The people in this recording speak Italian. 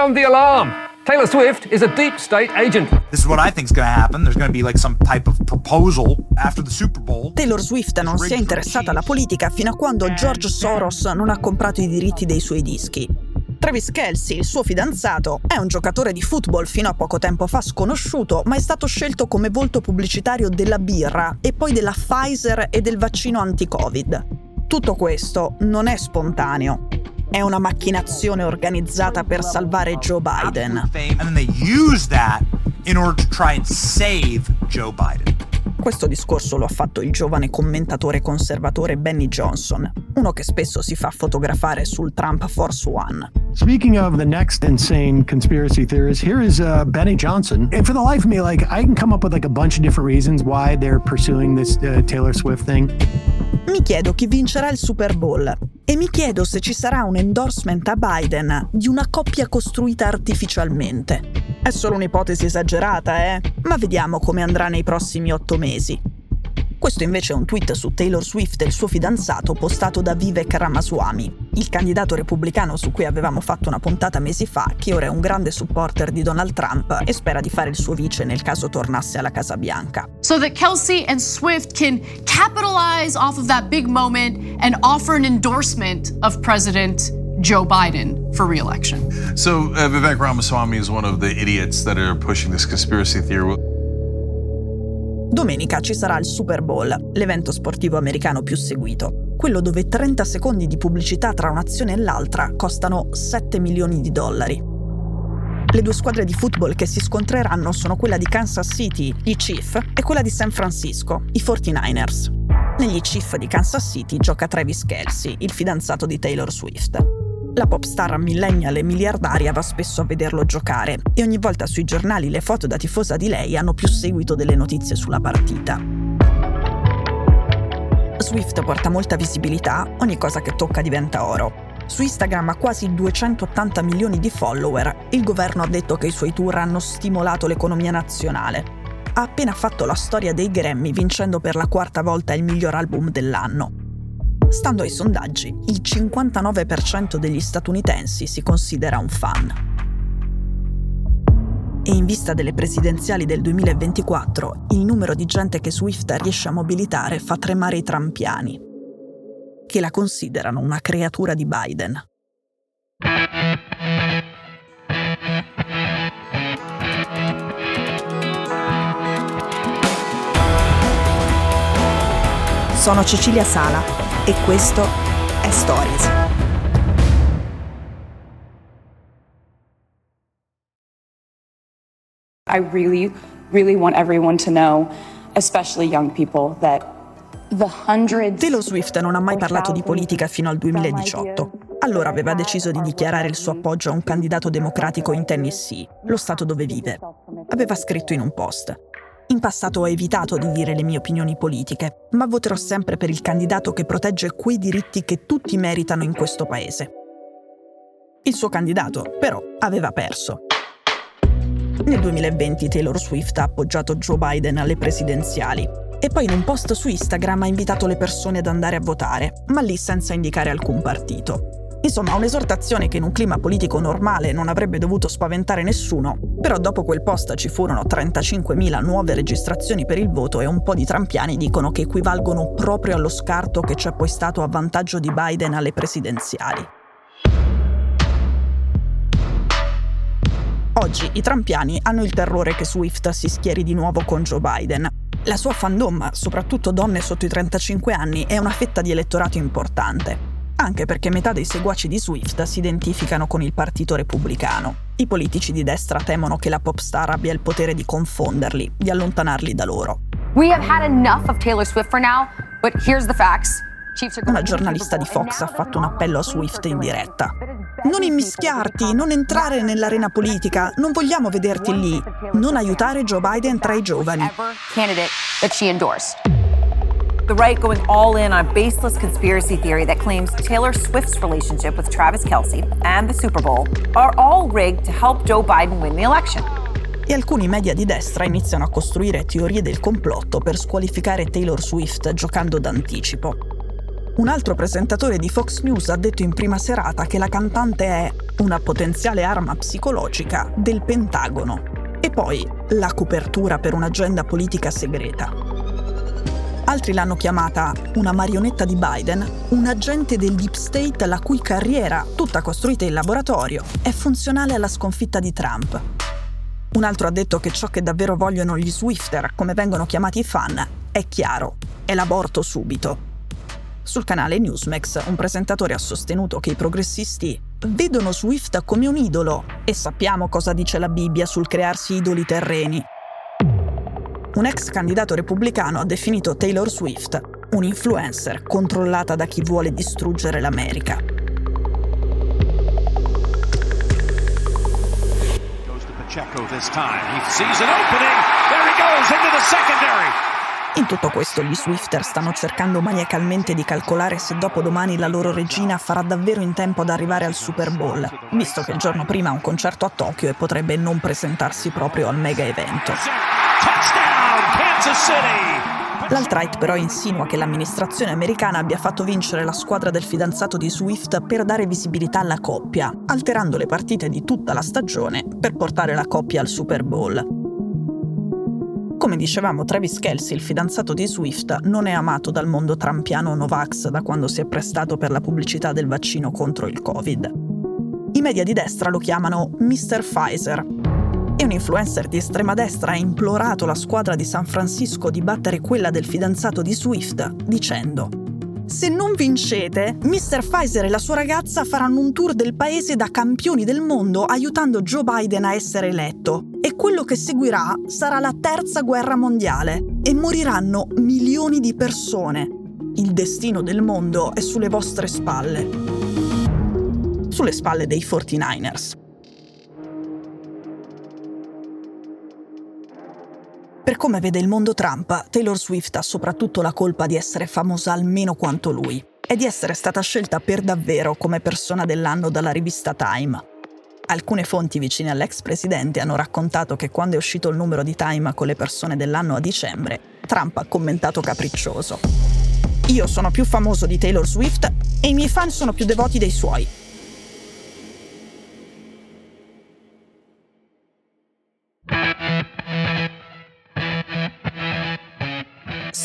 Sound the alarm! Taylor Swift is a deep state agent. This is what I think is going to happen. There's going to be like some type of proposal after the Super Bowl. Taylor Swift non si è interessata alla politica fino a quando George Soros non ha comprato i diritti dei suoi dischi. Travis Kelsey, il suo fidanzato, è un giocatore di football fino a poco tempo fa sconosciuto, ma è stato scelto come volto pubblicitario della birra e poi della Pfizer e del vaccino anti-Covid. Tutto questo non è spontaneo. È una macchinazione organizzata per salvare Joe Biden. Questo discorso lo ha fatto il giovane commentatore conservatore Benny Johnson, uno che spesso si fa fotografare sul Trump Force One. Speaking of the next insane conspiracy theorist, here is uh, Benny Johnson. And for the life of me, like I can come up with like a bunch of different reasons why they're pursuing this uh, Taylor Swift thing. Mi chiedo chi vincerà il Super Bowl e mi chiedo se ci sarà un endorsement a Biden di una coppia costruita artificialmente. È solo un'ipotesi esagerata, eh? Ma vediamo come andrà nei prossimi otto mesi. Questo invece è un tweet su Taylor Swift e il suo fidanzato postato da Vivek Ramaswamy, il candidato repubblicano su cui avevamo fatto una puntata mesi fa, che ora è un grande supporter di Donald Trump e spera di fare il suo vice nel caso tornasse alla Casa Bianca. So that Kelsey and Swift can capitalize off of that big moment and offer an endorsement of President Joe Biden for re-election. So uh, Vivek Ramaswamy is one of the idiots that are pushing this conspiracy theory. Domenica ci sarà il Super Bowl, l'evento sportivo americano più seguito, quello dove 30 secondi di pubblicità tra un'azione e l'altra costano 7 milioni di dollari. Le due squadre di football che si scontreranno sono quella di Kansas City, i Chief, e quella di San Francisco, i 49ers. Negli Chief di Kansas City gioca Travis Kelsey, il fidanzato di Taylor Swift. La pop star millennial e miliardaria va spesso a vederlo giocare e ogni volta sui giornali le foto da tifosa di lei hanno più seguito delle notizie sulla partita. Swift porta molta visibilità, ogni cosa che tocca diventa oro. Su Instagram ha quasi 280 milioni di follower. Il governo ha detto che i suoi tour hanno stimolato l'economia nazionale. Ha appena fatto la storia dei Grammy vincendo per la quarta volta il miglior album dell'anno. Stando ai sondaggi, il 59% degli statunitensi si considera un fan. E in vista delle presidenziali del 2024, il numero di gente che Swift riesce a mobilitare fa tremare i trampiani, che la considerano una creatura di Biden. Sono Cecilia Sala e questo è Stories. I really, really want everyone to know, especially young people, that the hundreds Taylor Swift non ha mai parlato di politica fino al 2018. Allora aveva deciso di dichiarare il suo appoggio a un candidato democratico in Tennessee, lo stato dove vive. Aveva scritto in un post. In passato ho evitato di dire le mie opinioni politiche, ma voterò sempre per il candidato che protegge quei diritti che tutti meritano in questo paese. Il suo candidato, però, aveva perso. Nel 2020 Taylor Swift ha appoggiato Joe Biden alle presidenziali e poi in un post su Instagram ha invitato le persone ad andare a votare, ma lì senza indicare alcun partito. Insomma, un'esortazione che in un clima politico normale non avrebbe dovuto spaventare nessuno, però dopo quel post ci furono 35.000 nuove registrazioni per il voto e un po' di trampiani dicono che equivalgono proprio allo scarto che c'è poi stato a vantaggio di Biden alle presidenziali. Oggi i trampiani hanno il terrore che Swift si schieri di nuovo con Joe Biden. La sua fandom, soprattutto donne sotto i 35 anni, è una fetta di elettorato importante anche perché metà dei seguaci di Swift si identificano con il Partito Repubblicano. I politici di destra temono che la pop star abbia il potere di confonderli, di allontanarli da loro. Una giornalista di Fox ha fatto un appello a Swift in diretta. Non immischiarti, non entrare nell'arena politica, non vogliamo vederti lì, non aiutare Joe Biden tra i giovani. The right going all in on a baseless conspiracy theory that claims Taylor Swift's relationship with Travis Kelsey and the Super Bowl are all rigged to help Joe Biden win the election. E alcuni media di destra iniziano a costruire teorie del complotto per squalificare Taylor Swift giocando d'anticipo. Un altro presentatore di Fox News ha detto in prima serata che la cantante è una potenziale arma psicologica del Pentagono. E poi la copertura per un'agenda politica segreta. Altri l'hanno chiamata una marionetta di Biden, un agente del Deep State la cui carriera, tutta costruita in laboratorio, è funzionale alla sconfitta di Trump. Un altro ha detto che ciò che davvero vogliono gli Swifter, come vengono chiamati i fan, è chiaro, è l'aborto subito. Sul canale Newsmax un presentatore ha sostenuto che i progressisti vedono Swift come un idolo e sappiamo cosa dice la Bibbia sul crearsi idoli terreni. Un ex candidato repubblicano ha definito Taylor Swift un influencer controllata da chi vuole distruggere l'America. In tutto questo gli Swifter stanno cercando maniacalmente di calcolare se dopodomani la loro regina farà davvero in tempo ad arrivare al Super Bowl, visto che il giorno prima ha un concerto a Tokyo e potrebbe non presentarsi proprio al mega evento. L'alt-right però insinua che l'amministrazione americana abbia fatto vincere la squadra del fidanzato di Swift per dare visibilità alla coppia, alterando le partite di tutta la stagione per portare la coppia al Super Bowl. Come dicevamo, Travis Kelsey, il fidanzato di Swift, non è amato dal mondo trampiano Novax da quando si è prestato per la pubblicità del vaccino contro il Covid. I media di destra lo chiamano Mr. Pfizer. E un influencer di estrema destra ha implorato la squadra di San Francisco di battere quella del fidanzato di Swift, dicendo se non vincete, Mr. Pfizer e la sua ragazza faranno un tour del paese da campioni del mondo aiutando Joe Biden a essere eletto. E quello che seguirà sarà la terza guerra mondiale e moriranno milioni di persone. Il destino del mondo è sulle vostre spalle. Sulle spalle dei 49ers. Come vede il mondo Trump, Taylor Swift ha soprattutto la colpa di essere famosa almeno quanto lui e di essere stata scelta per davvero come persona dell'anno dalla rivista Time. Alcune fonti vicine all'ex presidente hanno raccontato che quando è uscito il numero di Time con le persone dell'anno a dicembre, Trump ha commentato capriccioso. Io sono più famoso di Taylor Swift e i miei fan sono più devoti dei suoi.